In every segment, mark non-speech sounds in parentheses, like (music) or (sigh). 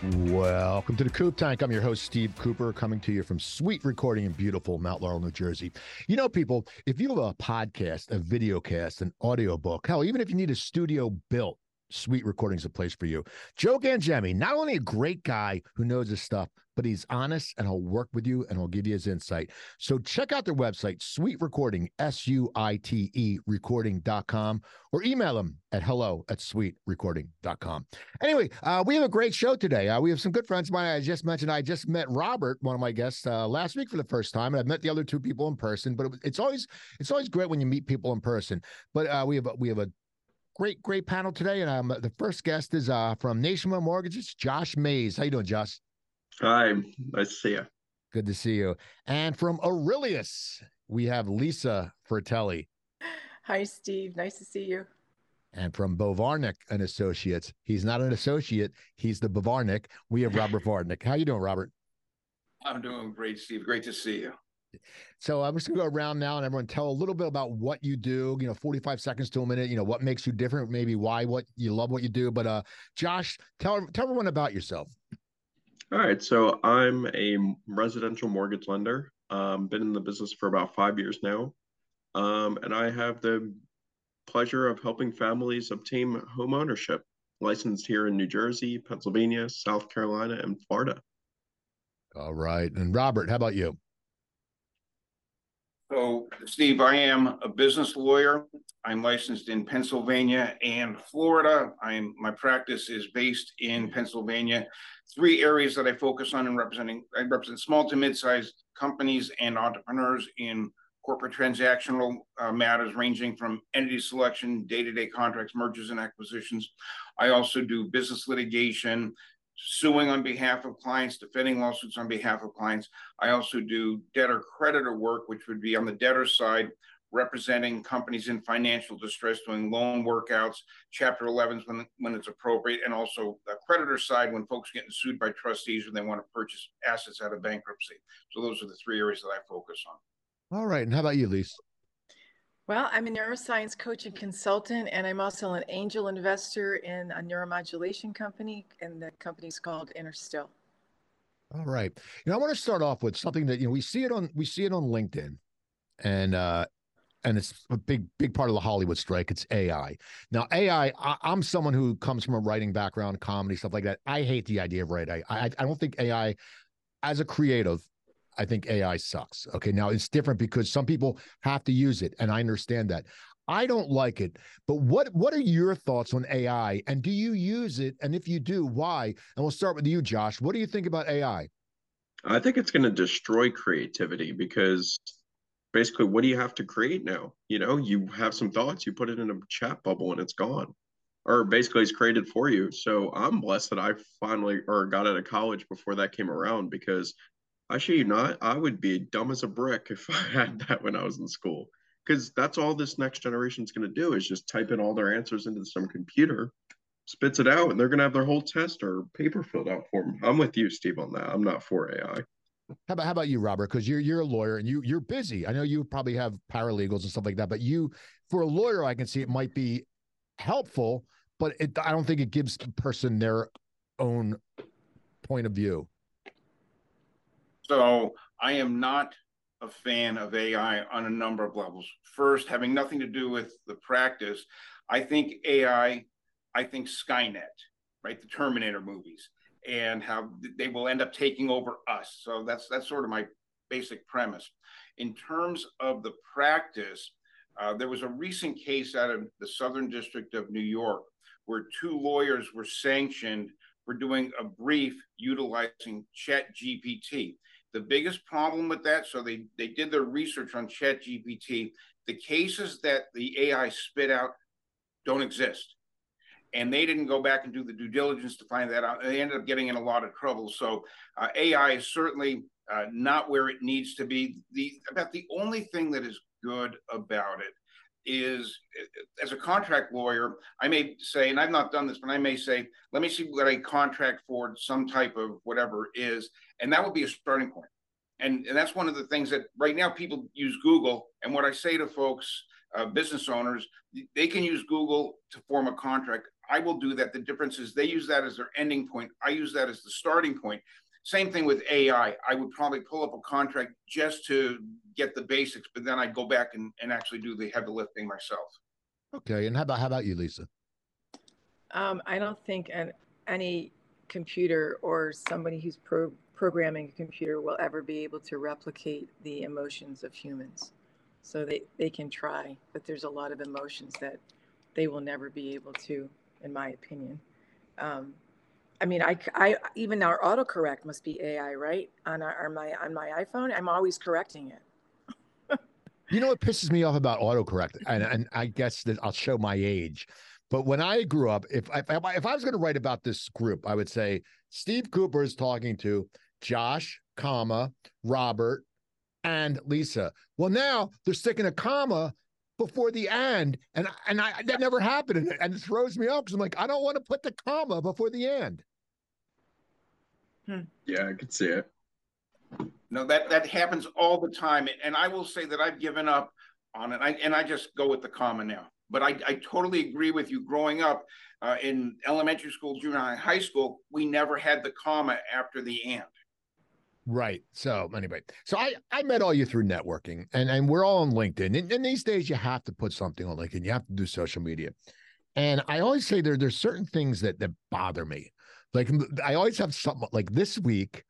Welcome to the Coop Tank. I'm your host, Steve Cooper, coming to you from Suite Recording in beautiful Mount Laurel, New Jersey. You know, people, if you have a podcast, a video cast, an audio book, hell, even if you need a studio built, Suite Recording's is a place for you. Joe Gangemi, not only a great guy who knows his stuff, but he's honest and he'll work with you and he'll give you his insight. So check out their website, Suite Recording, S U I T E recording.com, or email them at hello at sweet suiterecording.com. Anyway, uh, we have a great show today. Uh, we have some good friends of mine. I just mentioned I just met Robert, one of my guests, uh, last week for the first time, and I've met the other two people in person. But it, it's always it's always great when you meet people in person. But uh, we have a, we have a great, great panel today. And um, the first guest is uh, from Nation One Mortgages, Josh Maiese. How you doing, Josh? Hi, nice to see you. Good to see you. And from Aurelius, we have Lisa Frattali. Hi, Steve. Nice to see you. And from Bovarnick and Associates, he's not an associate; he's the Bovarnick. We have Robert Bovarnick. How you doing, Robert? I'm doing great, Steve. Great to see you. So I'm just gonna go around now and everyone tell a little bit about what you do, you know, 45 seconds to a minute, you know, what makes you different, maybe why what you love what you do. But uh Josh, tell tell everyone about yourself. All right. So I'm a residential mortgage lender. Um, been in the business for about five years now. Um, and I have the pleasure of helping families obtain home ownership, licensed here in New Jersey, Pennsylvania, South Carolina, and Florida. All right. And Robert, how about you? So, Steve, I am a business lawyer. I'm licensed in Pennsylvania and Florida. I'm my practice is based in Pennsylvania. Three areas that I focus on in representing I represent small to mid-sized companies and entrepreneurs in corporate transactional uh, matters ranging from entity selection, day-to-day contracts, mergers and acquisitions. I also do business litigation, suing on behalf of clients, defending lawsuits on behalf of clients. I also do debtor creditor work, which would be on the debtor side, representing companies in financial distress, doing loan workouts, Chapter 11s when, when it's appropriate, and also the creditor side when folks are getting sued by trustees when they want to purchase assets out of bankruptcy. So those are the three areas that I focus on. All right. And how about you, Lisa? Well, I'm a neuroscience coach and consultant, and I'm also an angel investor in a neuromodulation company, and the company's called Interstill. All right. You know, I want to start off with something that you know we see it on we see it on LinkedIn, and uh, and it's a big big part of the Hollywood strike. It's AI. Now, AI. I, am someone who comes from a writing background, comedy stuff like that. I hate the idea of writing. I I don't think AI, as a creative, I think AI sucks. Okay. Now it's different because some people have to use it, and I understand that. I don't like it. But what what are your thoughts on AI? And do you use it? And if you do, why? And we'll start with you, Josh. What do you think about AI? I think it's going to destroy creativity because basically, what do you have to create now? You know, you have some thoughts, you put it in a chat bubble, and it's gone. Or basically, it's created for you. So I'm blessed that I finally or got out of college before that came around because I show you not, I would be dumb as a brick if (laughs) I had that when I was in school. Because that's all this next generation is going to do is just type in all their answers into some computer, spits it out, and they're going to have their whole test or paper filled out for them. I'm with you, Steve, on that. I'm not for AI. How about how about you, Robert? Because you're you're a lawyer and you you're busy. I know you probably have paralegals and stuff like that, but you, for a lawyer, I can see it might be helpful, but it, I don't think it gives the person their own point of view. So I am not a fan of AI on a number of levels. First, having nothing to do with the practice, I think AI, I think Skynet, right? The Terminator movies and how they will end up taking over us. So that's that's sort of my basic premise. In terms of the practice, uh, there was a recent case out of the Southern District of New York where two lawyers were sanctioned for doing a brief utilizing Chat GPT. The biggest problem with that, so they, they did their research on Chat GPT. The cases that the AI spit out don't exist. And they didn't go back and do the due diligence to find that out. They ended up getting in a lot of trouble. So uh, AI is certainly uh, not where it needs to be. The about the only thing that is good about it is as a contract lawyer, I may say, and I've not done this, but I may say, let me see what a contract for some type of whatever is, and that would be a starting point. And, and that's one of the things that right now people use Google. And what I say to folks, uh, business owners, they can use Google to form a contract. I will do that. The difference is they use that as their ending point. I use that as the starting point. Same thing with AI. I would probably pull up a contract just to get the basics, but then I'd go back and, and actually do the heavy lifting myself. Okay. And how about how about you, Lisa? Um, I don't think an, any computer or somebody who's pro- programming a computer will ever be able to replicate the emotions of humans. So they, they can try, but there's a lot of emotions that they will never be able to, in my opinion. Um, I mean, I, I even our autocorrect must be AI, right? On our on my on my iPhone, I'm always correcting it. (laughs) you know what pisses me off about autocorrect, and and I guess that I'll show my age. But when I grew up, if if, if I was going to write about this group, I would say Steve Cooper is talking to Josh, comma Robert, and Lisa. Well, now they're sticking a comma before the and, and and I that never happened, and, and it throws me off because I'm like, I don't want to put the comma before the and. Hmm. Yeah, I could see it. No, that that happens all the time, and I will say that I've given up on it. I, and I just go with the comma now. But I, I totally agree with you. Growing up uh, in elementary school, junior high, high school, we never had the comma after the and. Right. So anyway, so I I met all you through networking, and and we're all on LinkedIn. And, and these days, you have to put something on LinkedIn. You have to do social media. And I always say there there's certain things that that bother me. Like I always have something like this week.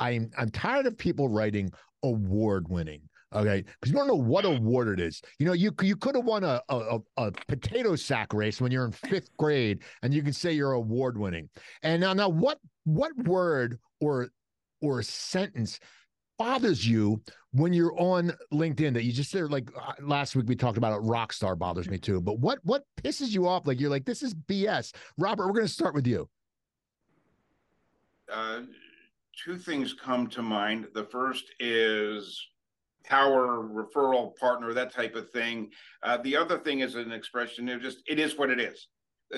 I'm I'm tired of people writing award winning. Okay, because you don't know what award it is. You know, you you could have won a, a a potato sack race when you're in fifth grade, and you can say you're award winning. And now now what what word or or a sentence bothers you when you're on LinkedIn that you just said like uh, last week we talked about it rock star bothers me too but what what pisses you off like you're like this is BS Robert we're going to start with you uh, two things come to mind. The first is power referral partner, that type of thing. Uh, the other thing is an expression of just it is what it is.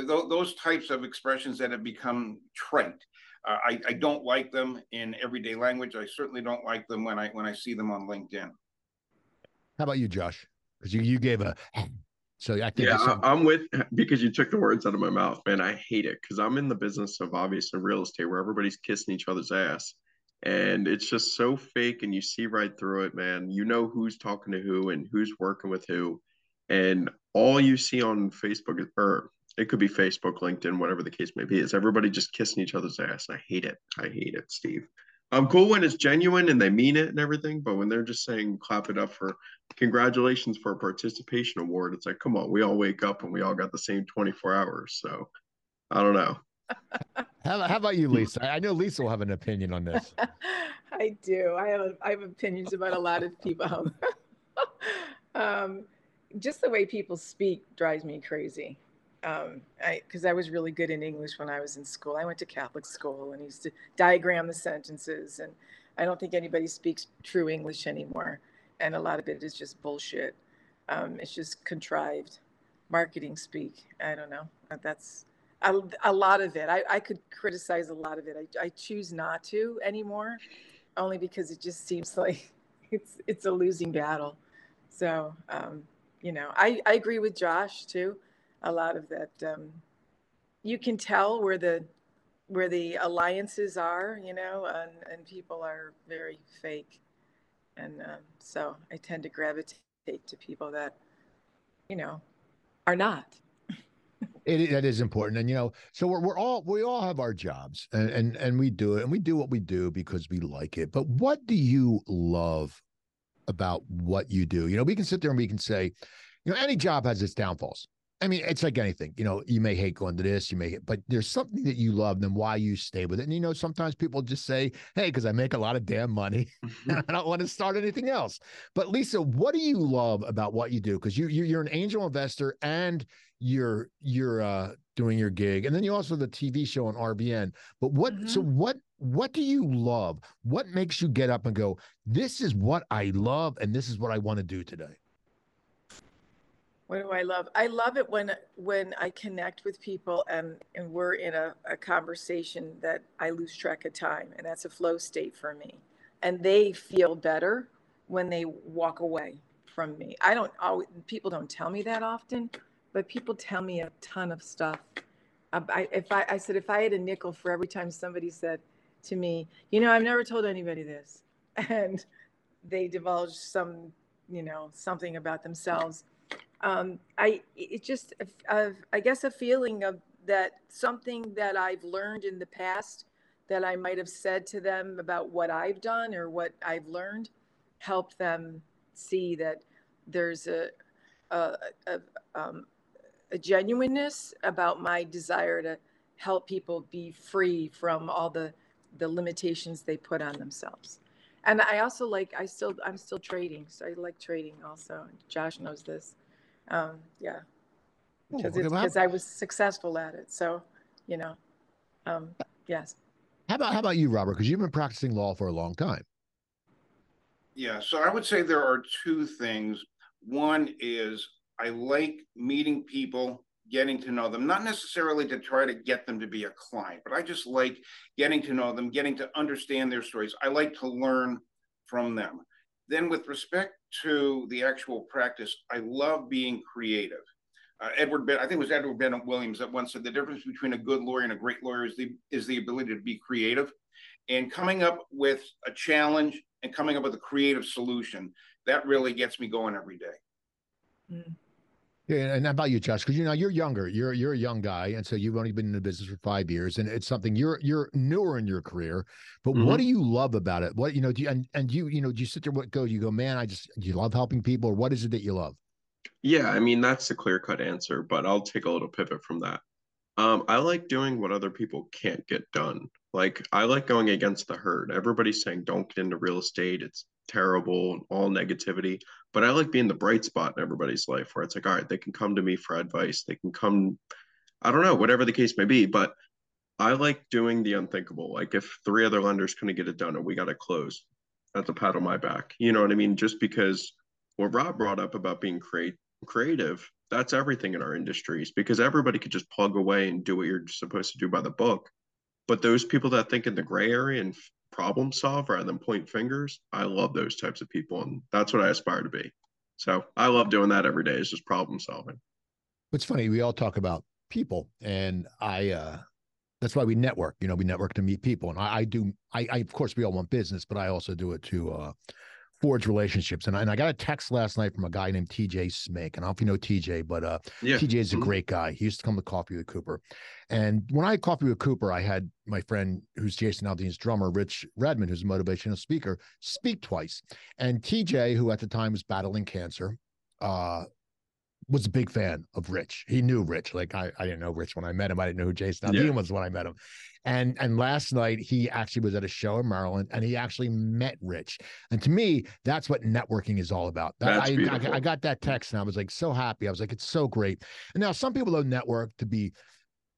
Those types of expressions that have become trite. Uh, I, I don't like them in everyday language. I certainly don't like them when I when I see them on LinkedIn. How about you, Josh? Because you you gave a so I think yeah, I'm with because you took the words out of my mouth, man. I hate it because I'm in the business of obviously real estate where everybody's kissing each other's ass, and it's just so fake, and you see right through it, man. You know who's talking to who and who's working with who, and all you see on Facebook or it could be Facebook, LinkedIn, whatever the case may be, is everybody just kissing each other's ass. I hate it. I hate it, Steve. I'm cool when it's genuine and they mean it and everything, but when they're just saying clap it up for congratulations for a participation award, it's like, come on, we all wake up and we all got the same 24 hours. So I don't know. (laughs) how, how about you, Lisa? I know Lisa will have an opinion on this. (laughs) I do. I have I have opinions about a lot of people. (laughs) um, just the way people speak drives me crazy um, I because I was really good in English when I was in school. I went to Catholic school and used to diagram the sentences, and I don't think anybody speaks true English anymore. And a lot of it is just bullshit. Um, it's just contrived marketing speak. I don't know. Uh, that's a, a lot of it. I, I could criticize a lot of it. I, I choose not to anymore, only because it just seems (laughs) like it's it's a losing battle. So um, you know, I, I agree with Josh too a lot of that. Um, you can tell where the where the alliances are, you know, and, and people are very fake, and um, so I tend to gravitate to people that, you know, are not. (laughs) it that is important and you know so we're, we're all we all have our jobs and, and and we do it and we do what we do because we like it but what do you love about what you do you know we can sit there and we can say you know any job has its downfalls I mean, it's like anything. You know, you may hate going to this, you may, hate, but there's something that you love, then why you stay with it. And you know, sometimes people just say, "Hey, because I make a lot of damn money, (laughs) and (laughs) I don't want to start anything else." But Lisa, what do you love about what you do? Because you, you are an angel investor and you're you're uh, doing your gig, and then you also the TV show on RBN. But what? Mm-hmm. So what? What do you love? What makes you get up and go? This is what I love, and this is what I want to do today. What do I love? I love it when when I connect with people and and we're in a, a conversation that I lose track of time, and that's a flow state for me. And they feel better when they walk away from me. I don't always people don't tell me that often, but people tell me a ton of stuff I, if I, I said, if I had a nickel for every time somebody said to me, you know, I've never told anybody this, (laughs) and they divulged some, you know, something about themselves. Um, I, it just, I guess a feeling of that something that I've learned in the past that I might have said to them about what I've done or what I've learned helped them see that there's a, a, a, um, a genuineness about my desire to help people be free from all the the limitations they put on themselves. And i also like i still i'm still trading so i like trading also. Josh knows this um, yeah. Because because i was successful at it so you know um, yes. How about how about you robert? Because you've been practicing law for a long time. Yeah so i would say there are two things. One is I like meeting people, getting to know them, not necessarily to try to get them to be a client, but I just like getting to know them, getting to understand their stories. I like to learn from them. Then, with respect to the actual practice, I love being creative. Uh, Edward, ben, I think it was Edward Bennett Williams that once said the difference between a good lawyer and a great lawyer is the is the ability to be creative, and coming up with a challenge and coming up with a creative solution. That really gets me going every day. Mm. Yeah, and how about you, Josh? Because you know you're younger. You're you're a young guy, and so you've only been in the business for five years, and it's something you're you're newer in your career. But mm-hmm. what do you love about it? What you know? Do you and and you you know? Do you sit there? What go? You go, man. I just you love helping people, or what is it that you love? Yeah, I mean that's a clear cut answer, but I'll take a little pivot from that. Um, I like doing what other people can't get done. Like I like going against the herd. Everybody's saying don't get into real estate. It's terrible and all negativity. But I like being the bright spot in everybody's life where it's like, all right, they can come to me for advice. They can come, I don't know, whatever the case may be. But I like doing the unthinkable. Like if three other lenders couldn't get it done and we got to close, that's a pat on my back. You know what I mean? Just because what Rob brought up about being create, creative, that's everything in our industries because everybody could just plug away and do what you're supposed to do by the book. But those people that think in the gray area and problem solve rather than point fingers. I love those types of people, and that's what I aspire to be. So I love doing that every day. Is just problem solving. It's funny we all talk about people, and I. uh that's why we network. You know, we network to meet people, and I, I do. I, I, of course, we all want business, but I also do it to uh, forge relationships. And I, and I, got a text last night from a guy named TJ Smake. And I don't know if you know TJ, but uh, yeah. TJ is a mm-hmm. great guy. He used to come to Coffee with Cooper. And when I had Coffee with Cooper, I had my friend who's Jason Aldean's drummer, Rich Redmond, who's a motivational speaker, speak twice. And TJ, who at the time was battling cancer, uh, was a big fan of Rich. He knew Rich. Like I, I didn't know Rich when I met him. I didn't know who Jason Aldean yeah. was when I met him. And and last night he actually was at a show in Maryland and he actually met Rich. And to me, that's what networking is all about. That, that's I, beautiful. I, I got that text and I was like so happy. I was like, it's so great. And now some people don't network to be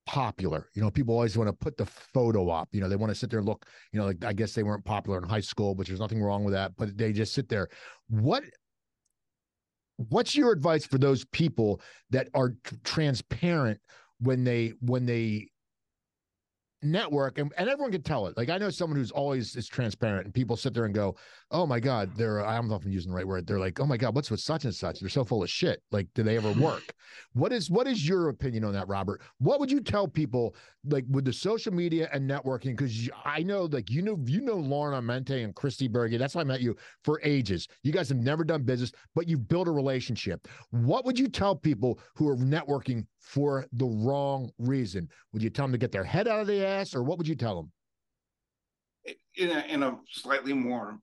popular. You know, people always want to put the photo up. You know, they want to sit there and look, you know, like I guess they weren't popular in high school, which there's nothing wrong with that, but they just sit there. What what's your advice for those people that are transparent when they when they network and, and everyone can tell it. Like i know someone who's always is transparent and people sit there and go oh my god they're i don't know if i'm using the right word they're like oh my god what's with such and such? They're so full of shit. Like do they ever (laughs) work? What is what is your opinion on that robert? What would you tell people like with the social media and networking? Because i know like you know you know lauren amente and christy berge. That's why i met you for ages. You guys have never done business but you've built a relationship. What would you tell people who are networking for the wrong reason? Would you tell them to get their head out of the ass, or what would you tell them? In a, in a slightly more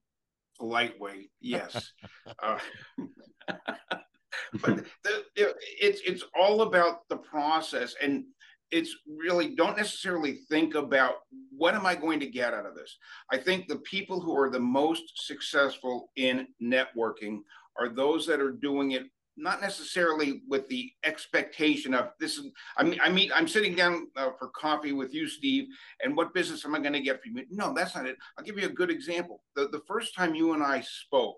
polite way, yes. (laughs) uh, but the, it's it's all about the process, and it's really don't necessarily think about what am I going to get out of this. I think the people who are the most successful in networking are those that are doing it not necessarily with the expectation of this is i mean i mean i'm sitting down uh, for coffee with you steve and what business am i going to get from you? No that's not it. I'll give you a good example. The, the first time you and i spoke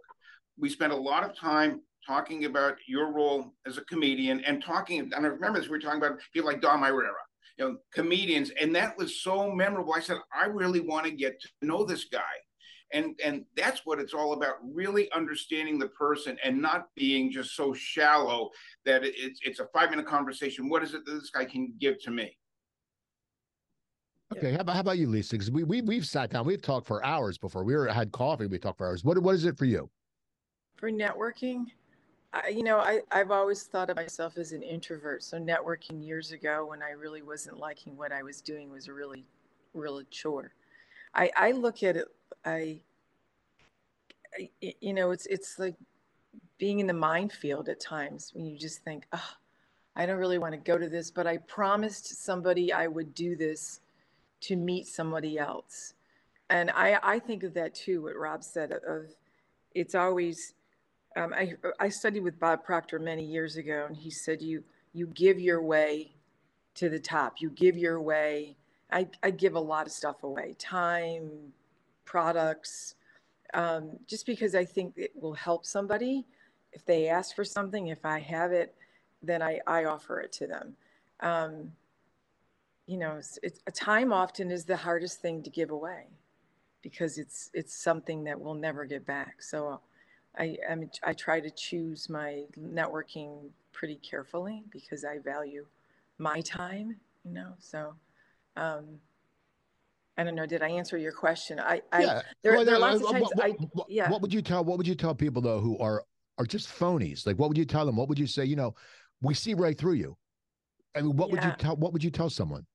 we spent a lot of time talking about your role as a comedian and talking and i remember this we were talking about people like dom irrera you know comedians and that was so memorable. I said i really want to get to know this guy and and that's what it's all about really understanding the person and not being just so shallow that it's it's a five minute conversation what is it that this guy can give to me Okay, how about how about you, Lisa? Because we we we've sat down, we've talked for hours before. We were had coffee, we talked for hours. What what is it for you? For networking, I, you know, I I've always thought of myself as an introvert. So networking years ago, when I really wasn't liking what I was doing, was a really, really chore. I I look at it. I, I you know, it's it's like being in the minefield at times when you just think, oh, I don't really want to go to this, but I promised somebody I would do this to meet somebody else. And I, I think of that too, what Rob said of it's always, um, I, I studied with Bob Proctor many years ago, and he said, you, you give your way to the top, you give your way. I, I give a lot of stuff away, time, products, um, just because I think it will help somebody. If they ask for something, if I have it, then I, I offer it to them. Um, you know, it's, it's, a time often is the hardest thing to give away because it's it's something that we'll never get back. So I I, I try to choose my networking pretty carefully because I value my time, you know. So um, I don't know. Did I answer your question? I, I yeah. there, well, there are lots of times. What, I, yeah. What would you tell? What would you tell people though who are are just phonies? Like, what would you tell them? What would you say? You know, we see right through you. I mean, what yeah. would you tell? What would you tell someone?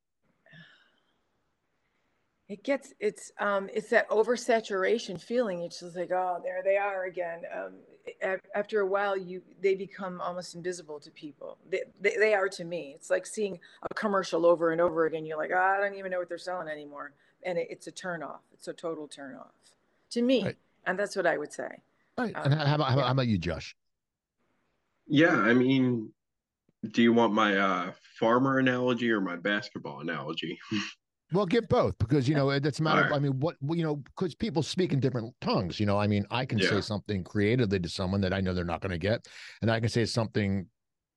it gets it's um it's that oversaturation feeling it's just like oh there they are again um after a while you they become almost invisible to people they, they, they are to me it's like seeing a commercial over and over again you're like oh, i don't even know what they're selling anymore and it, it's a turn off it's a total turn off to me right. and that's what i would say right um, and how about, how about you josh yeah i mean do you want my uh farmer analogy or my basketball analogy (laughs) Well, get both because you know it's a matter. Right. Of, I mean, what you know, because people speak in different tongues. You know, I mean, I can yeah. say something creatively to someone that I know they're not going to get, and I can say something.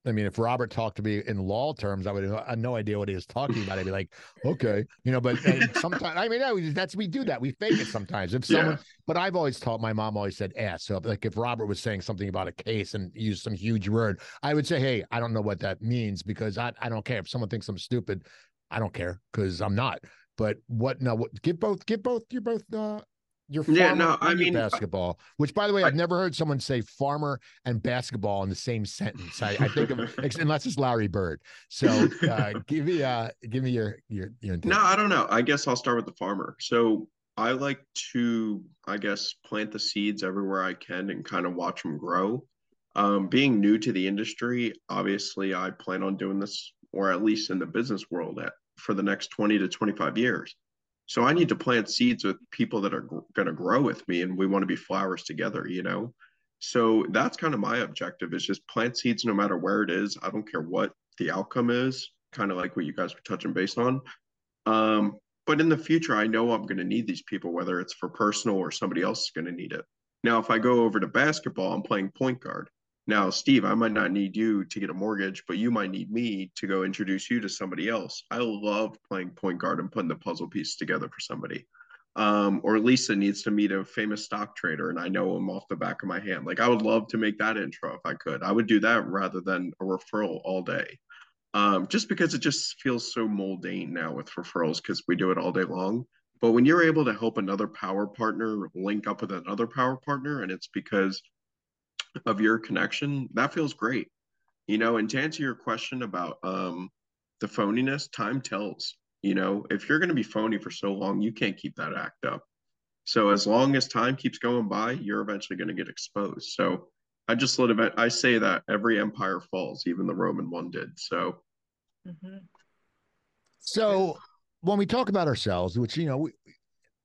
I mean, if Robert talked to me in law terms, I would have no idea what he was talking about. I'd be like, okay, you know. But sometimes, I mean, that's we do that. We fake it sometimes. If someone, yeah. but I've always taught my mom always said ass. So, like, if Robert was saying something about a case and used some huge word, I would say, hey, I don't know what that means because I I don't care if someone thinks I'm stupid. I don't care because I'm not. But what now? What get both? Get both. You're both. uh your farmer yeah, no, I mean basketball. Which, by the way, I, have never heard someone say farmer and basketball in the same sentence. I, I think of (laughs) unless it's Larry Bird. So, uh, (laughs) give me uh, give me your your your. No, I don't know. I guess I'll start with the farmer. So I like to, I guess, plant the seeds everywhere I can and kind of watch them grow. Um, being new to the industry, obviously, I plan on doing this, or at least in the business world, at for the next 20 to 25 years. So I need to plant seeds with people that are going to grow with me and we want to be flowers together, you know? So that's kind of my objective is just plant seeds no matter where it is. I don't care what the outcome is, kind of like what you guys were touching base on. Um, but in the future, I know I'm going to need these people, whether it's for personal or somebody else is going to need it. Now, if I go over to basketball, I'm playing point guard. Now, Steve, I might not need you to get a mortgage, but you might need me to go introduce you to somebody else. I love playing point guard and putting the puzzle piece together for somebody. Um, or Lisa needs to meet a famous stock trader and I know him off the back of my hand. Like I would love to make that intro if I could. I would do that rather than a referral all day. Um, just because it just feels so mundane now with referrals because we do it all day long. But when you're able to help another power partner link up with another power partner, and it's because of your connection, that feels great. You know, and to answer your question about um, the phoniness, time tells. You know, if you're going to be phony for so long, you can't keep that act up. So as long as time keeps going by, you're eventually going to get exposed. So I just let it. I say that every empire falls, even the Roman one did. So. Mm-hmm. So when we talk about ourselves, which you know we,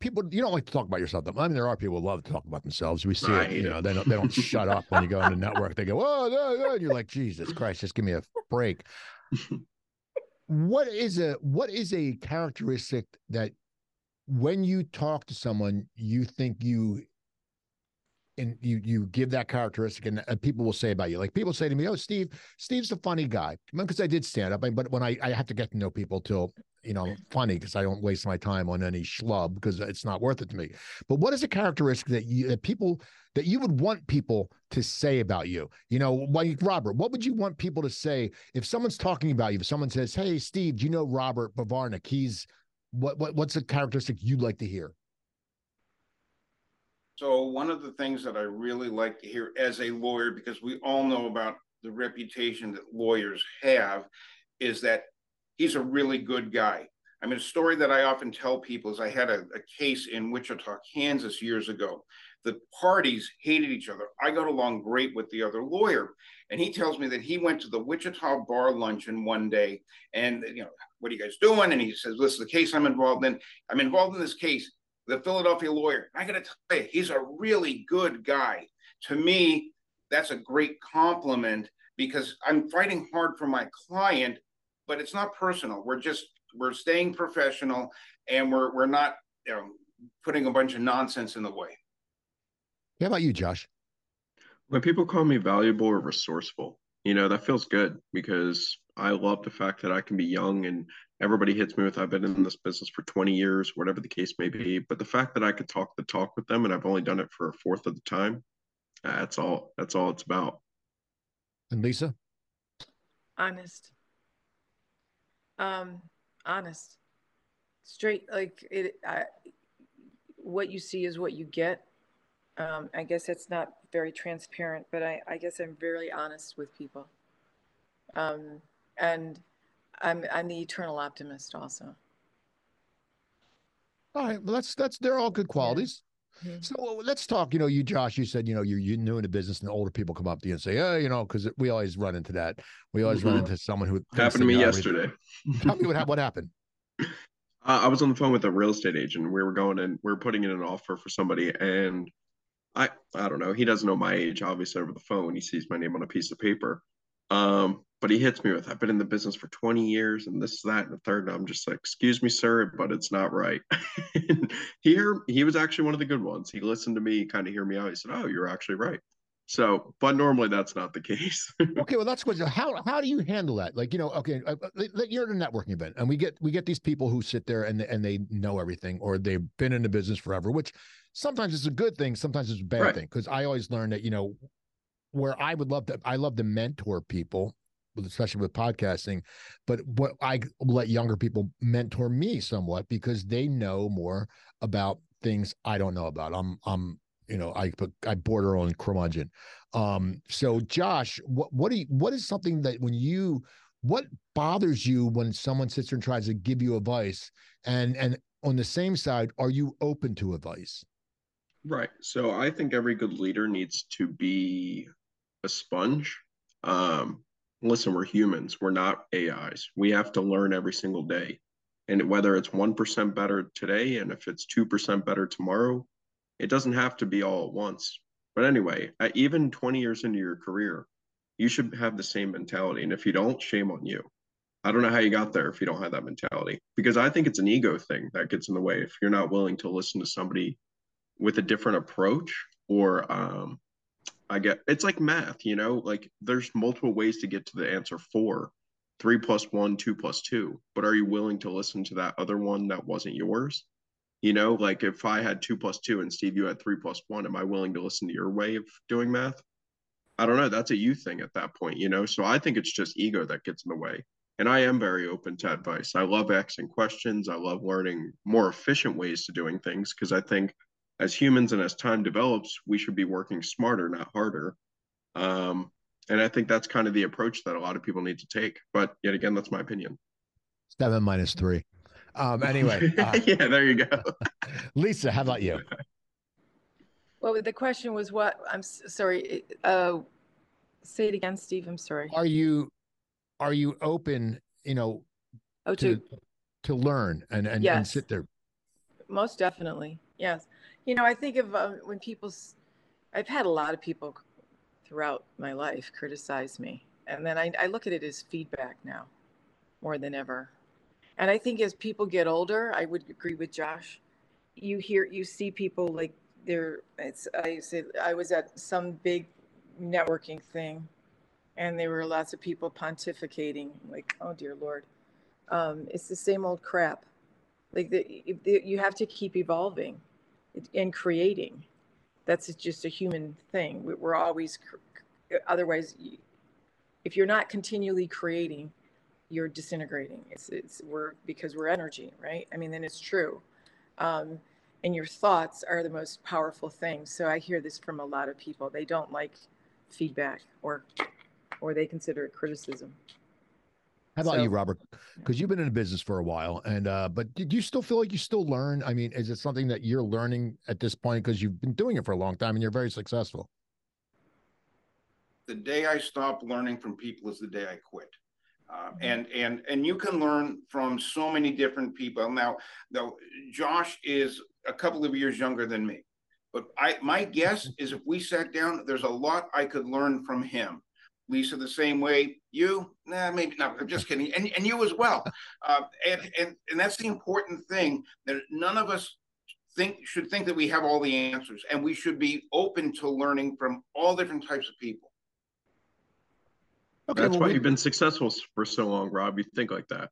people you don't like to talk about yourself. I mean, there are people who love to talk about themselves. We see it. You know, they don't they don't shut up when you go on the network. They go, oh, no, no. And you're like, Jesus Christ, just give me a break. what is a what is a characteristic that when you talk to someone, you think you and you you give that characteristic and, and, people will say about you like people say to me oh steve steve's a funny guy because i did stand up but when I, I have to get to know people till you know, funny because I don't waste my time on any schlub because it's not worth it to me. But what is a characteristic that you that people that you would want people to say about you? You know, like Robert, what would you want people to say if someone's talking about you? If someone says, "Hey, Steve, do you know Robert Bovarnick? He's What what what's a characteristic you'd like to hear? So one of the things that I really like to hear as a lawyer, because we all know about the reputation that lawyers have, is that he's a really good guy. I mean, a story that I often tell people is I had a, a case in Wichita, Kansas years ago. The parties hated each other. I got along great with the other lawyer. And he tells me that he went to the Wichita bar luncheon one day and, you know, what are you guys doing? And he says, is the case I'm involved in. I'm involved in this case the Philadelphia lawyer. I got to tell you, he's a really good guy. To me, that's a great compliment because I'm fighting hard for my client, but it's not personal. We're just we're staying professional, and we're we're not you know, putting a bunch of nonsense in the way. How about you, Josh? When people call me valuable or resourceful, you know that feels good because I love the fact that I can be young and everybody hits me with I've been in this business for 20 years, whatever the case may be. But the fact that I could talk the talk with them and I've only done it for a fourth of the time, that's all that's all it's about. And Lisa? Honest. Um, honest. Straight like it I, what you see is what you get. Um, I guess it's not very transparent, but I, I guess I'm very honest with people. Um, and I'm I'm the eternal optimist also. All right. Well, that's that's they're all good qualities. Yeah. Mm-hmm. So uh, let's talk. You know, you Josh, you said you know you're you new in the business, and older people come up to you and say, "Oh, you know," because we always run into that. We always mm-hmm. run into someone who happened to me yesterday. Tell me what what happened. (laughs) Uh, I was on the phone with a real estate agent. We were going and we are putting in an offer for somebody, and I I don't know. He doesn't know my age, obviously, over the phone. He sees my name on a piece of paper. Um, but he hits me with, I've been in the business for 20 years and this, that, and the third. And I'm just like, excuse me, sir, but it's not right. (laughs) here, he was actually one of the good ones. He listened to me, kind of hear me out. He said, Oh, you're actually right. So, but normally that's not the (laughs) case. okay, well that's what. How how do you handle that? Like you know, okay, uh, uh you're at a networking event, and we get we get these people who sit there and and they know everything, or they've been in the business forever, which sometimes it's a good thing, sometimes it's a bad right. thing. Because I always learn that you know where I would love to, I love to mentor people, especially with podcasting. But what I let younger people mentor me somewhat because they know more about things I don't know about. I'm, I'm, you know, I I border on curmudgeon. Um, so Josh, what what do you, what is something that when you what bothers you when someone sits there and tries to give you advice and and on the same side are you open to advice right so i think every good leader needs to be a sponge. Um, listen, we're humans. We're not AIs. We have to learn every single day. And whether it's 1% better today and if it's 2% better tomorrow, it doesn't have to be all at once. But anyway, even 20 years into your career, you should have the same mentality. And if you don't, shame on you. I don't know how you got there if you don't have that mentality because I think it's an ego thing that gets in the way. If you're not willing to listen to somebody with a different approach or um, I get it's like math, you know, like there's multiple ways to get to the answer four, three plus one, two plus two. But are you willing to listen to that other one that wasn't yours? You know, like if I had two plus two and Steve, you had three plus one, am I willing to listen to your way of doing math? I don't know. That's a you thing at that point, you know? So I think it's just ego that gets in the way. And I am very open to advice. I love asking questions. I love learning more efficient ways to doing things because I think as humans and as time develops, we should be working smarter, not harder. Um, and I think that's kind of the approach that a lot of people need to take. But yet again, that's my opinion. Seven minus three. Um, anyway. (laughs) Uh, yeah, there you go. (laughs) Lisa, how about you? (laughs) Well, the question was what? I'm sorry. Uh, say it again, Steve. I'm sorry. Are you are you open? You know, oh, to to, to learn and and, yes. and sit there. Most definitely, yes. You know, I think of um, when people, I've had a lot of people throughout my life criticize me. And then I, I look at it as feedback now more than ever. And I think as people get older, I would agree with Josh. You hear, you see people like they're, it's, I say, I was at some big networking thing and there were lots of people pontificating like, oh dear Lord. Um, it's the same old crap. Like the, the, you have to keep evolving in creating. That's just a human thing. We're always, otherwise, if you're not continually creating, you're disintegrating. It's it's we're because we're energy, right? I mean, then it's true. Um, and your thoughts are the most powerful thing. So I hear this from a lot of people. They don't like feedback or or they consider it criticism. How about so, you, Robert? Because you've been in the business for a while, and uh, but do you still feel like you still learn? I mean, is it something that you're learning at this point because you've been doing it for a long time and you're very successful? The day I stop learning from people is the day I quit. Uh, and and and you can learn from so many different people. Now, though Josh is a couple of years younger than me, but I my guess (laughs) is if we sat down, there's a lot I could learn from him. Lisa, the same way. You, nah, maybe not. I'm just kidding. And, and you as well. Uh, and, and, and that's the important thing that none of us think should think that we have all the answers and we should be open to learning from all different types of people. Okay, that's well, why we, you've been successful for so long, Rob. You think like that.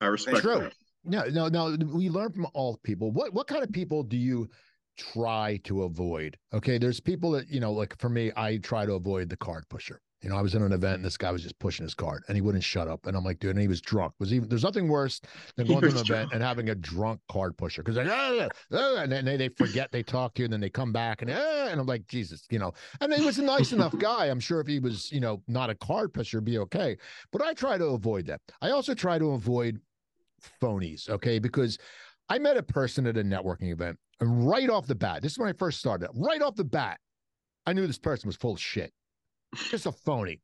I respect true. that. No, no, no. We learn from all people. What what kind of people do you try to avoid? Okay, there's people that you know, like for me, I try to avoid the card pusher. You know, I was in an event and this guy was just pushing his cart and he wouldn't shut up. And I'm like, dude, and he was drunk. Was even there's nothing worse than (laughs) going to an drunk. event and having a drunk card pusher because like, ah, ah, and then they, they forget they talk to you and then they come back and ah, and I'm like, Jesus, you know. And he was a nice enough (laughs) guy. I'm sure if he was, you know, not a card pusher, be okay. But I try to avoid that. I also try to avoid phonies, okay? Because I met a person at a networking event, and right off the bat, this is when I first started. Right off the bat, I knew this person was full of shit just a phony.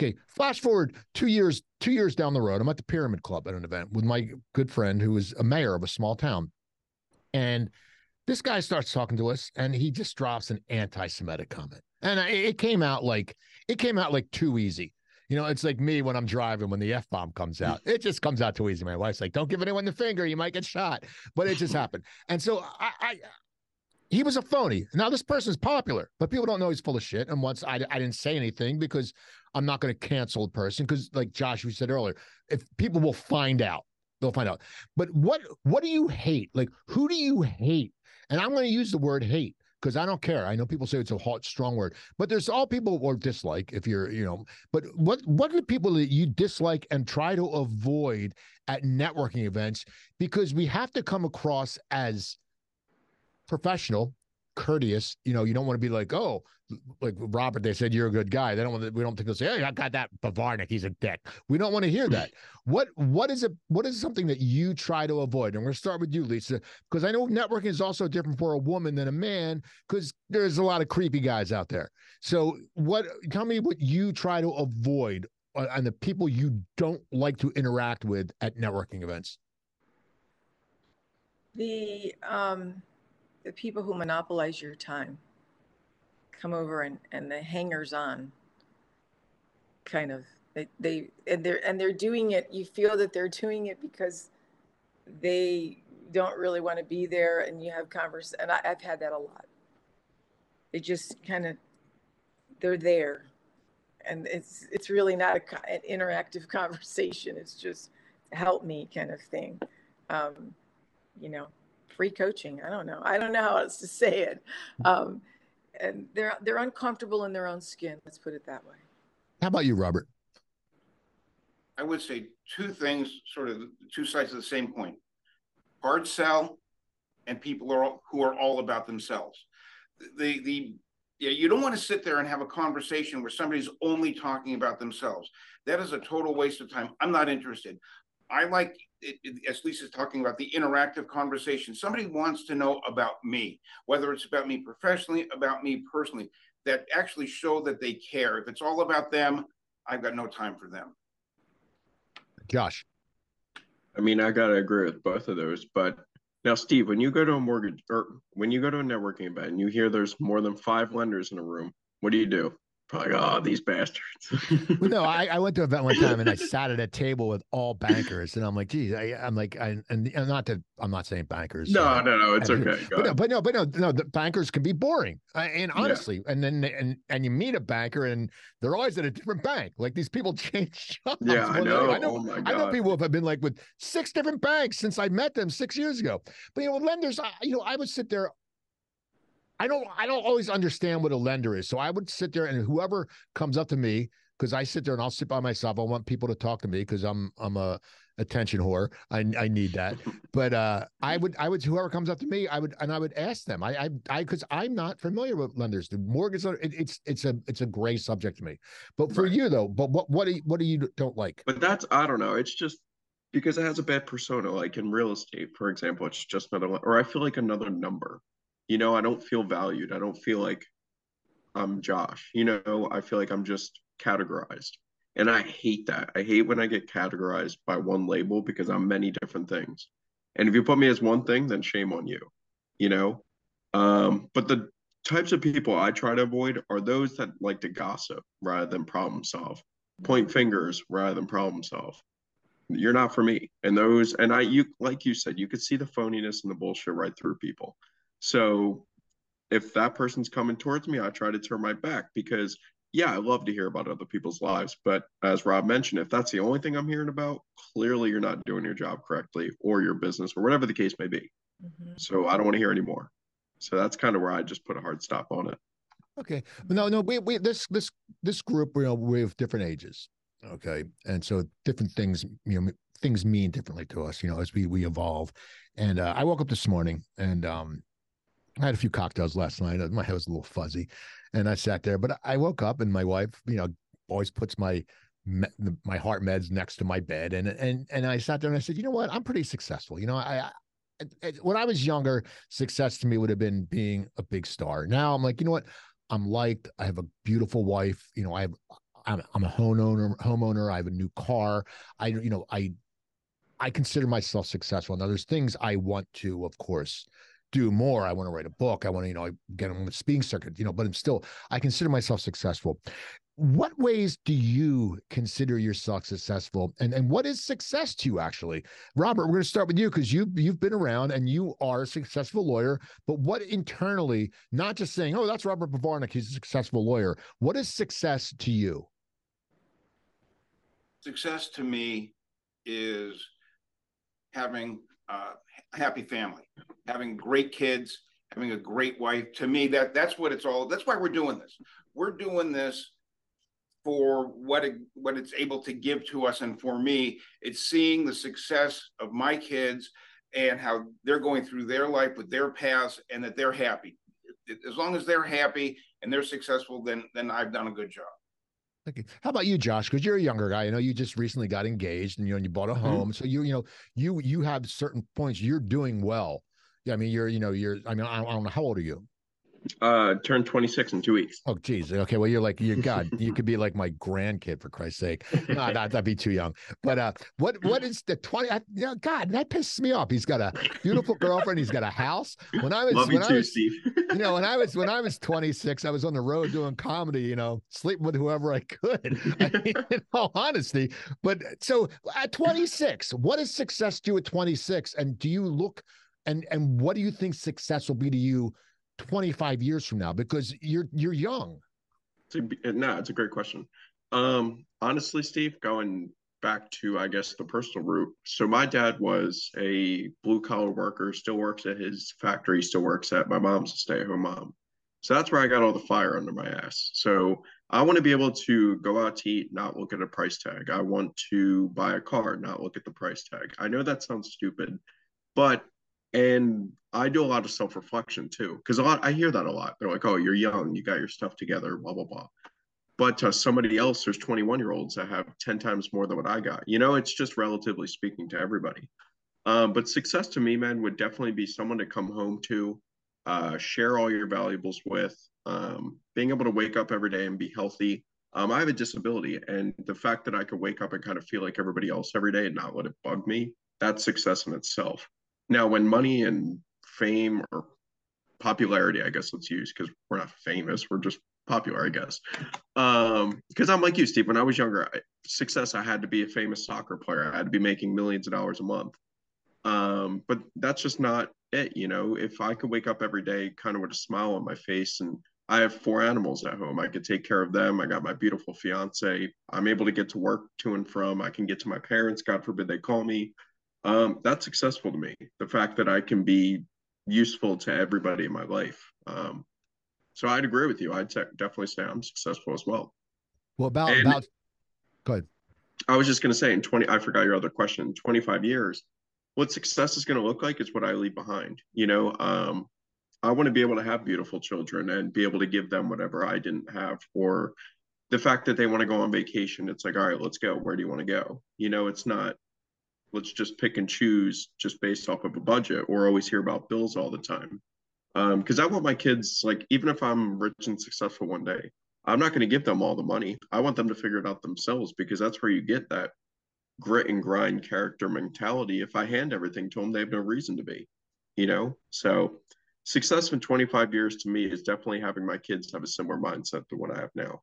Okay, flash forward two years, two years down the road. I'm at the Pyramid Club at an event with my good friend who is a mayor of a small town. And this guy starts talking to us and he just drops an anti-Semitic comment. And it came out like it came out like too easy. You know, it's like me when I'm driving when the F bomb comes out. It just comes out too easy. My wife's like, don't give anyone the finger, you might get shot. But it just happened. And so I, I he was a phony. Now this person's popular, but people don't know he's full of shit. And once I, I didn't say anything because I'm not going to cancel a person because, like Josh, you said earlier, if people will find out, they'll find out. But what what do you hate? Like who do you hate? And I'm going to use the word hate because I don't care. I know people say it's a hot, strong word, but there's all people or dislike if you're, you know. But what what are the people that you dislike and try to avoid at networking events? Because we have to come across as professional, courteous. You know, you don't want to be like, oh, like Robert, they said you're a good guy. They don't want to, we don't think they'll say, hey, I got that Bovarnick, he's a dick. We don't want to hear that. (laughs) what what is it? What is something that you try to avoid? And we're gonna start with you, Lisa, because I know networking is also different for a woman than a man, because there's a lot of creepy guys out there. So what tell me what you try to avoid uh, and the people you don't like to interact with at networking events. The um the people who monopolize your time come over and, and the hangers on kind of they, they and they're and they're doing it you feel that they're doing it because they don't really want to be there and you have converse and I, i've had that a lot. They just kind of they're there and it's it's really not a, an interactive (laughs) conversation. It's just help me kind of thing. Um, you know free coaching. I don't know. I don't know how else to say it. Um, and they're they're uncomfortable in their own skin. Let's put it that way. How about you, Robert? I would say two things, sort of two sides of the same coin: hard sell, and people are all, who are all about themselves. The the yeah, you don't want to sit there and have a conversation where somebody's only talking about themselves. That is a total waste of time. I'm not interested. I like, it, it, as Lisa's talking about, the interactive conversation. Somebody wants to know about me, whether it's about me professionally, about me personally, that actually show that they care. If it's all about them, I've got no time for them. Josh. I mean, I got to agree with both of those. But now, Steve, when you go to a mortgage or when you go to a networking event and you hear there's more than five lenders in a room, what do you do? Probably, oh, these bastards. (laughs) well, no, I, I went to an event one time and I sat at a table with all bankers, and I'm like, geez, I, am like, I, and, and, not that I'm not saying bankers. No, uh, no, no, it's and, okay. But no, but no, but no, no, the bankers can be boring. Uh, and honestly, yeah. and then and and you meet a banker and they're always at a different bank. Like these people (laughs) change jobs. Yeah, I know. I know, oh I know people have been like with six different banks since I met them six years ago. But you know, lenders, I, you know, I would sit there I don't I don't always understand what a lender is. So I would sit there and whoever comes up to me, because I sit there and I'll sit by myself. I want people to talk to me because I'm I'm a attention whore. I I need that. but uh, I would I would whoever comes up to me, I would and I would ask them. I I I because I'm not familiar with lenders. The mortgage it, it's it's a it's a gray subject to me. But for right. you though, but what what do you, what do you don't like? But that's I don't know. It's just because it has a bad persona. Like in real estate, for example, it's just another or I feel like another number. You know, I don't feel valued. I don't feel like I'm Josh. You know, I feel like I'm just categorized. And I hate that. I hate when I get categorized by one label because I'm many different things. And if you put me as one thing, then shame on you, you know? Um, but the types of people I try to avoid are those that like to gossip rather than problem solve, point fingers rather than problem solve. You're not for me. And those, and I, you, like you said, you could see the phoniness and the bullshit right through people. So if that person's coming towards me, I try to turn my back because yeah, I love to hear about other people's lives. But as Rob mentioned, if that's the only thing I'm hearing about, clearly you're not doing your job correctly or your business or whatever the case may be. Mm-hmm. So I don't want to hear anymore. So that's kind of where I just put a hard stop on it. Okay. No, no, we, we, this, this, this group, you know, we have different ages. Okay. And so different things, you know, things mean differently to us, you know, as we, we evolve. And uh, I woke up this morning and, um, I had a few cocktails last night. Uh, my head was a little fuzzy, and I sat there. But I woke up, and my wife, you know, always puts my my heart meds next to my bed, and and and I sat there and I said, you know what, I'm pretty successful. You know, I, I when I was younger, success to me would have been being a big star. Now I'm like, you know what, I'm liked. I have a beautiful wife. You know, I have I'm, I'm a homeowner. Homeowner. I have a new car. I you know I I consider myself successful. Now there's things I want to, of course, do more. I want to write a book. I want to, you know, get on the speaking circuit, you know, but I'm still, I consider myself successful. What ways do you consider yourself successful? And and what is success to you actually? Robert, we're going to start with you because you you've been around and you are a successful lawyer, but what internally, not just saying, oh, that's Robert Bovarnick, he's a successful lawyer. What is success to you? Success to me is having uh, happy family, having great kids, having a great wife. To me, that that's what it's all. That's why we're doing this. We're doing this for what it, what it's able to give to us, and for me, it's seeing the success of my kids and how they're going through their life with their paths, and that they're happy. As long as they're happy and they're successful, then then I've done a good job. How about you, Josh? Because you're a younger guy. I know you just recently got engaged and you know and you bought a mm-hmm. home. Mm-hmm. So you you know you you have certain points. You're doing well. Yeah, I mean you're you know you're. I mean I, I don't know how old are you. Uh, turned 26 in two weeks. Oh, geez. Okay. Well, you're like, you (laughs) God, you could be like my grandkid for Christ's sake. (laughs) No, no, that'd be too young. But uh, what what is the 20? I, you know, God, that pisses me off. He's got a beautiful girlfriend. He's got a house. When I was, Love when you I too, was, Steve. you know, when I was when I (laughs) was 26, I was on the road doing comedy. You know, sleeping with whoever I could. I mean, in all honesty. But so at 26, what is success to you at 26? And do you look and and what do you think success will be to you? 25 years from now because you're you're young. No it's a great question. Um honestly steve going back to i guess the personal route so my dad was a blue collar worker still works at his factory still works at my mom's a stay-at-home mom. So that's where i got all the fire under my ass. So i want to be able to go out to eat not look at a price tag. I want to buy a car not look at the price tag. I know that sounds stupid but and I do a lot of self reflection too, because a lot I hear that a lot. They're like, "Oh, you're young, you got your stuff together, blah blah blah." But to somebody else, there's 21 year olds that have 10 times more than what I got. You know, it's just relatively speaking to everybody. Um, but success to me, man, would definitely be someone to come home to, uh, share all your valuables with, um, being able to wake up every day and be healthy. Um, I have a disability, and the fact that I could wake up and kind of feel like everybody else every day and not let it bug me, that's success in itself. Now, when money and fame or popularity, I guess let's use because we're not famous, we're just popular, I guess. Um, because I'm like you, Steve. When I was younger, I, success I had to be a famous soccer player. I had to be making millions of dollars a month. Um, but that's just not it. You know, if I could wake up every day kind of with a smile on my face and I have four animals at home. I could take care of them. I got my beautiful fiance. I'm able to get to work to and from. I can get to my parents. God forbid they call me um, that's successful to me. The fact that I can be useful to everybody in my life. Um, so I'd agree with you. I'd te- definitely say I'm successful as well. Well, about and about. Go ahead. I was just going to say in 20, I forgot your other question. In 25 years, what success is going to look like is what I leave behind. You know, um, I want to be able to have beautiful children and be able to give them whatever I didn't have, or the fact that they want to go on vacation. It's like, all right, let's go. Where do you want to go? You know, it's not, let's just pick and choose just based off of a budget or always hear about bills all the time. Because um, I want my kids, like, even if I'm rich and successful one day, I'm not going to give them all the money. I want them to figure it out themselves because that's where you get that grit and grind character mentality. If I hand everything to them, they have no reason to be, you know? So success in 25 years to me is definitely having my kids have a similar mindset to what I have now.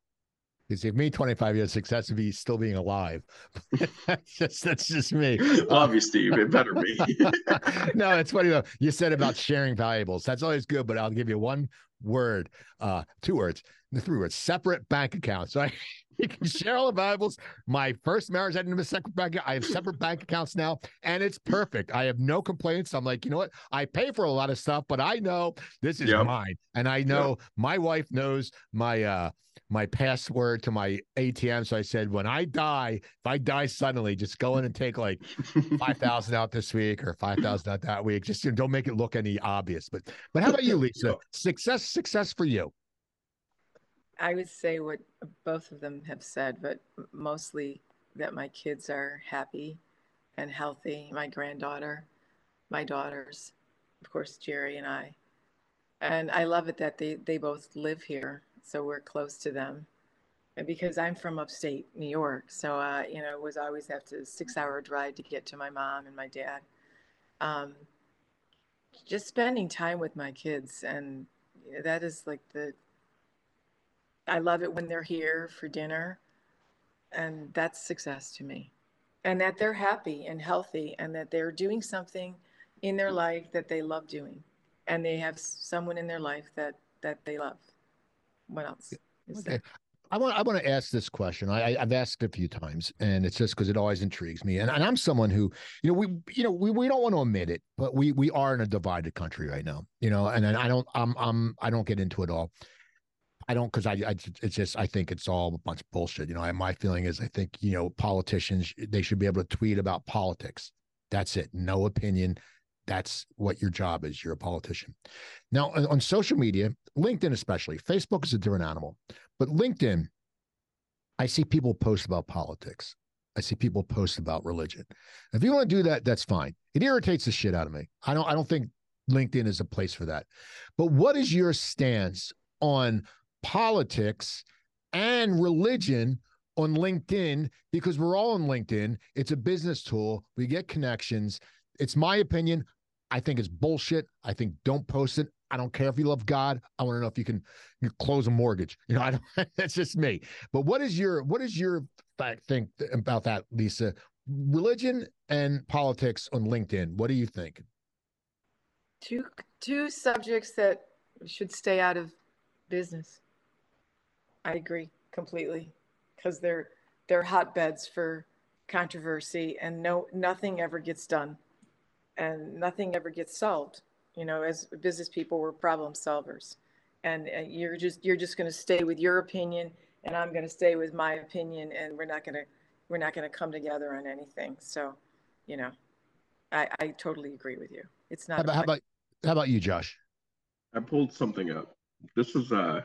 Because if me 25 years success would be still being alive. (laughs) that's just that's just me. (laughs) Love you, Steve. It better be. (laughs) no, it's funny though. You said about sharing valuables. That's always good, but I'll give you one word, uh, two words, the three words, separate bank accounts. Right? you can share all the valuables. My first marriage, I didn't have a separate bank. I have separate bank accounts now, and it's perfect. I have no complaints. I'm like, you know what? I pay for a lot of stuff, but I know this is yep. mine, and I know yep. my wife knows my uh my password to my ATM. So I said, when I die, if I die suddenly, just go in and take like five thousand out this week or five thousand out that week. Just you know, don't make it look any obvious. But but how about you, Lisa? Success, success for you. I would say what both of them have said, but mostly that my kids are happy and healthy. My granddaughter, my daughters, of course, Jerry and I. And I love it that they, they both live here, so we're close to them. And because I'm from upstate New York, so uh, you know, it was always have to six hour drive to get to my mom and my dad. Um, just spending time with my kids, and that is like the I love it when they're here for dinner. And that's success to me. And that they're happy and healthy and that they're doing something in their life that they love doing. And they have someone in their life that that they love. What else? okay. I want I want to ask this question. I, have asked it a few times, and it's just because it always intrigues me. And, and I'm someone who, you know, we you know we, we don't want to admit it, but we we are in a divided country right now. You know, and, and I don't I'm I'm I don't get into it all. I don't because I, I it's just I think it's all a bunch of bullshit. You know, I, my feeling is I think you know politicians they should be able to tweet about politics. That's it. No opinion. That's what your job is. You're a politician. Now on, social media, LinkedIn especially, Facebook is a different animal, but LinkedIn, I see people post about politics. I see people post about religion. If you want to do that, that's fine. It irritates the shit out of me. I don't. I don't think LinkedIn is a place for that. But what is your stance on politics and religion on LinkedIn because we're all on LinkedIn. It's a business tool. We get connections. It's my opinion. I think it's bullshit. I think don't post it. I don't care if you love God. I want to know if you can you close a mortgage. (laughs) You know, I don't, (laughs) that's just me. But what is your what is your fact think about that, Lisa? Religion and politics on LinkedIn. What do you think? Two two subjects that should stay out of business. I agree completely because they're they're hotbeds for controversy and no nothing ever gets done and nothing ever gets solved. You know, as business people, we're problem solvers, and, and you're just you're just going to stay with your opinion, and I'm going to stay with my opinion, and we're not going to we're not going to come together on anything. So, you know, I, I totally agree with you. It's not. How about, how about how about you, Josh? I pulled something up. This is uh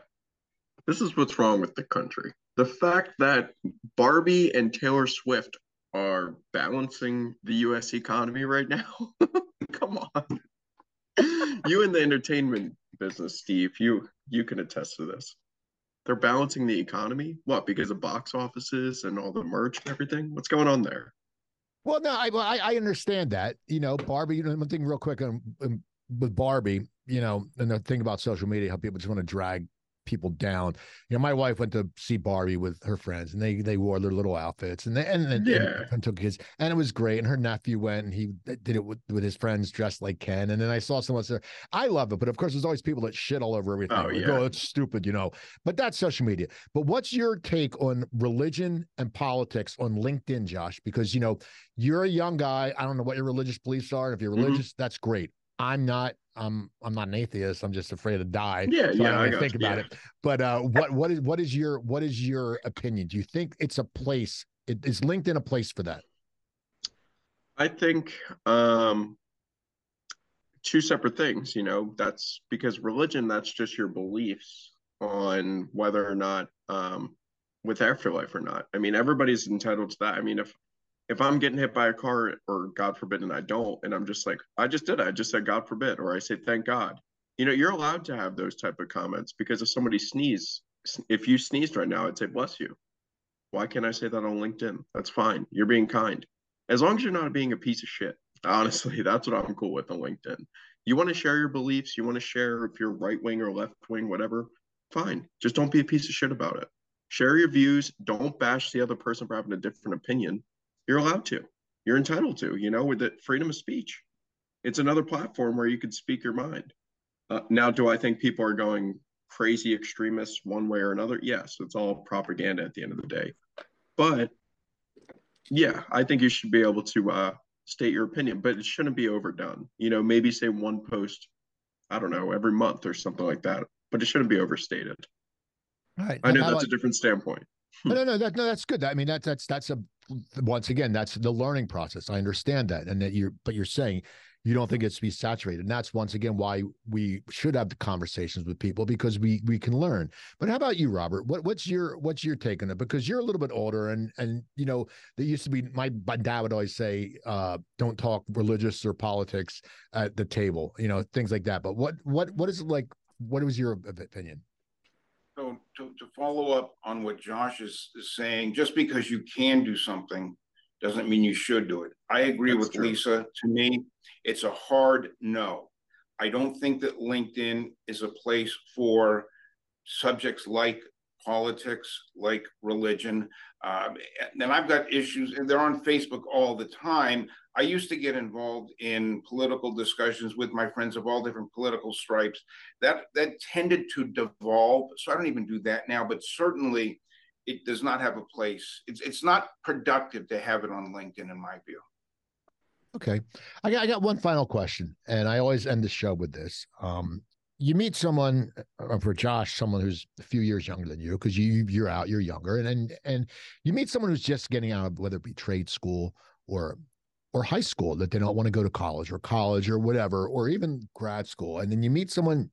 this is what's wrong with the country. The fact that Barbie and Taylor Swift are balancing the US economy right now. (laughs) Come on. you in the entertainment business, Steve, you you can attest to this. They're balancing the economy. What? Because of box offices and all the merch and everything. What's going on there? Well, no, I I, understand that. You know, Barbie. You know, one thing real quick um, um, with Barbie. You know, and the thing about social media, how people just want to drag people down. You know, my wife went to see Barbie with her friends, and they they wore their little outfits, and they and, and, yeah. and, took kids, and it was great. And her nephew went, and he did it with, with his friends dressed like Ken. And then I saw someone say, "I love it," but of course, there's always people that shit all over everything. Oh, like, yeah. oh it's stupid, you know. But that's social media. But what's your take on religion and politics on LinkedIn, Josh? Because you know you're a young guy. I don't know what your religious beliefs are. If you're mm-hmm. religious, mm-hmm. that's great. I'm not I'm I'm not an atheist. I'm just afraid to die. Yeah, so yeah. I, I think about you. it. But uh, what what is what is your what is your opinion? Do you think it's a place? It, is LinkedIn a place for that? I think um, two separate things. You know, that's because religion. That's just your beliefs on whether or not um, with afterlife or not. I mean, everybody's entitled to that. I mean, if if I'm getting hit by a car or God forbid and I don't, and I'm just like, I just did it. I just said God forbid, or I say thank God. You know, you're allowed to have those type of comments because if somebody sneezes, if you sneezed right now, I'd say bless you. Why can't I say that on LinkedIn? That's fine. You're being kind. As long as you're not being a piece of shit. (laughs) Honestly, that's what I'm cool with on LinkedIn. You want to share your beliefs, you want to share if you're right wing or left wing, whatever, fine. Just don't be a piece of shit about it. Share your views. Don't bash the other person for having a different opinion you're allowed to. You're entitled to, you know, with the freedom of speech. It's another platform where you can speak your mind. Uh, now, do I think people are going crazy extremists one way or another? Yes, it's all propaganda at the end of the day. But yeah, I think you should be able to uh, state your opinion, but it shouldn't be overdone. You know, maybe say one post, I don't know, every month or something like that, but it shouldn't be overstated. Right. I know that's a different standpoint. no, (laughs) no, that, no, that's good. I mean, that, that's that's a once again, that's the learning process. I understand that, and that you're, but you're saying you don't think it's to be saturated, and that's once again why we should have the conversations with people because we we can learn. But how about you, Robert? What what's your what's your take on it? Because you're a little bit older, and and you know there used to be my, my dad would always say, uh, "Don't talk religious or politics at the table," you know, things like that. But what what what is it like? What was your opinion? So to, to follow up on what Josh is, is saying, just because you can do something doesn't mean you should do it. I agree That's with true. Lisa. To me, it's a hard no. I don't think that LinkedIn is a place for subjects like politics, like religion. Um, and I've got issues, and they're on Facebook all the time. I used to get involved in political discussions with my friends of all different political stripes. That that tended to devolve. So I don't even do that now. But certainly, it does not have a place. It's it's not productive to have it on LinkedIn, in my view. Okay, I got I got one final question, and I always end the show with this. Um, you meet someone uh, for Josh, someone who's a few years younger than you, because you you're out, you're younger, and and and you meet someone who's just getting out of whether it be trade school or or high school that they don't want to go to college or college or whatever, or even grad school, and then you meet someone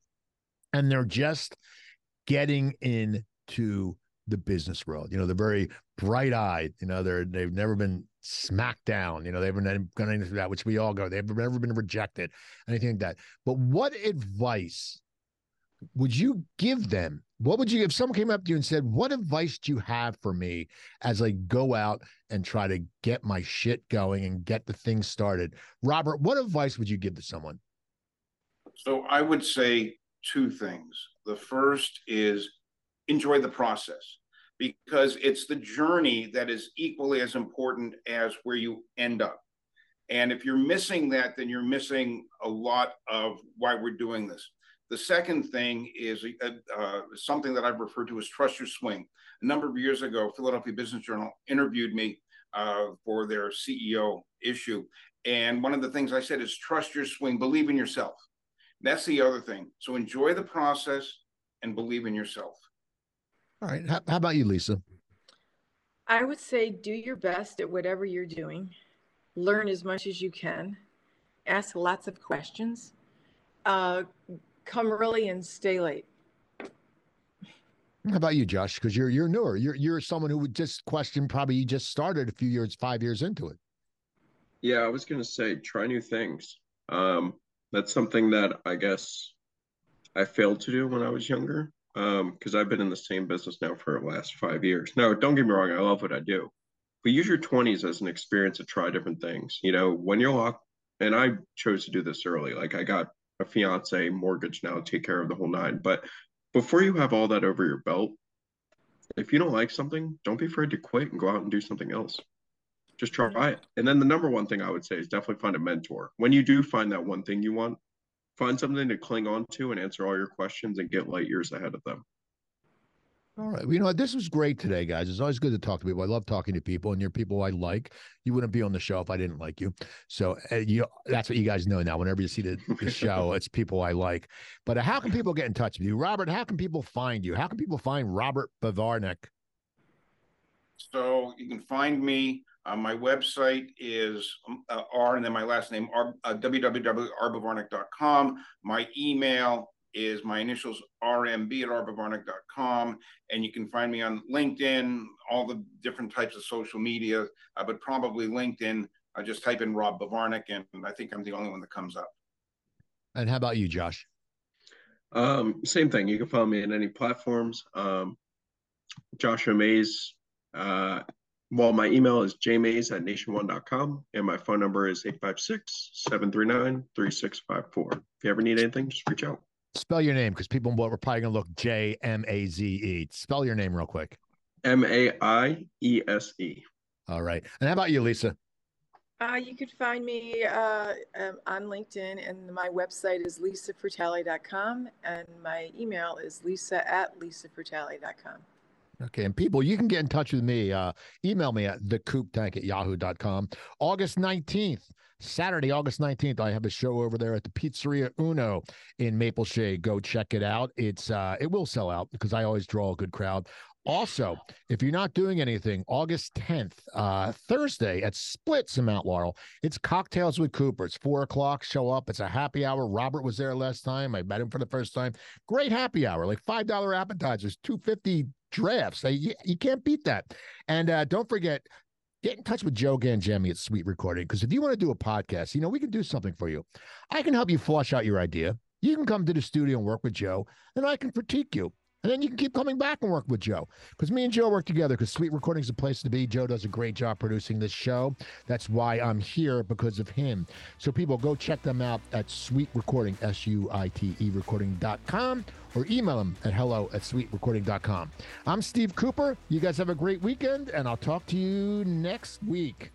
and they're just getting into the business world. You know, they're very bright eyed. You know, they're they've never been smacked down. You know, they've never gone into that, which we all go. They've never been rejected, anything like that. But what advice would you give them? What would you if someone came up to you and said, "What advice do you have for me as I go out and try to get my shit going and get the thing started?" Robert, what advice would you give to someone? So I would say two things. The first is enjoy the process because it's the journey that is equally as important as where you end up. And if you're missing that, then you're missing a lot of why we're doing this. The second thing is uh, uh, something that I've referred to as trust your swing. A number of years ago, Philadelphia Business Journal interviewed me uh, for their CEO issue. And one of the things I said is trust your swing, believe in yourself. That's the other thing. So enjoy the process and believe in yourself. All right. How, how about you, Lisa? I would say do your best at whatever you're doing. Learn as much as you can. Ask lots of questions. Uh, come early and stay late. How about you, Josh? Because you're you're newer. You're you're someone who would just question. Probably you just started a few years, five years into it. Yeah, I was gonna say try new things. Um, that's something that I guess I failed to do when I was younger um because i've been in the same business now for the last five years. No don't get me wrong i love what i do but use your 20s as an experience to try different things. You know when you're locked and i chose to do this early like i got a fiance mortgage now take care of the whole nine but before you have all that over your belt if you don't like something don't be afraid to quit and go out and do something else. Just try it. And then the number one thing i would say is definitely find a mentor. When you do find that one thing you want find something to cling on to and answer all your questions and get light years ahead of them. All right. You know what? This was great today, guys. It's always good to talk to people. I love talking to people, and you're people I like. You wouldn't be on the show if I didn't like you. So uh, you, that's what you guys know now. Whenever you see the, the (laughs) show, it's people I like. But uh, how can people get in touch with you, Robert? How can people find you? How can people find Robert Bovarnick? So you can find me. Uh, my website is um, uh, R and then my last name, R, uh, www.rbovarnick.com. My email is my initials rmb at rbovarnick.com. And you can find me on LinkedIn, all the different types of social media, uh, but probably LinkedIn. I just type in Rob Bovarnick, and I think I'm the only one that comes up. And how about you, Josh? Um, same thing. You can follow me in any platforms. Um, Joshua Maiese. Uh, well, my email is jmaiese at nation1.com and my phone number is 856 739 3654. If you ever need anything, just reach out. Spell your name because people were probably going to look J M A Z E. Spell your name real quick. M A I E S E. All right. And how about you, Lisa? Uh, you could find me uh, um, on LinkedIn, and my website is lisafrattali.com, and my email is lisa at lisafrattali.com. Okay. And people, you can get in touch with me. Uh, email me at thecooptank at yahoo.com. August 19th, Saturday, August 19th, I have a show over there at the Pizzeria Uno in Maple Shade. Go check it out. It's uh, it will sell out because I always draw a good crowd. Also, if you're not doing anything, August 10th, uh, Thursday at Splits in Mount Laurel, it's Cocktails with Cooper. It's four o'clock. Show up. It's a happy hour. Robert was there last time. I met him for the first time. Great happy hour, like $5 appetizers, 250 drafts. You, you can't beat that. And uh, don't forget, get in touch with Joe Gangemi at Suite Recording because if you want to do a podcast, you know, we can do something for you. I can help you flush out your idea. You can come to the studio and work with Joe, and I can critique you. And then you can keep coming back and work with Joe. Because me and Joe work together because Suite Recording is a place to be. Joe does a great job producing this show. That's why I'm here because of him. So people go check them out at Suite Recording, S-U-I-T-E recording.com or email them at hello at suiterecording.com. I'm Steve Cooper. You guys have a great weekend and I'll talk to you next week.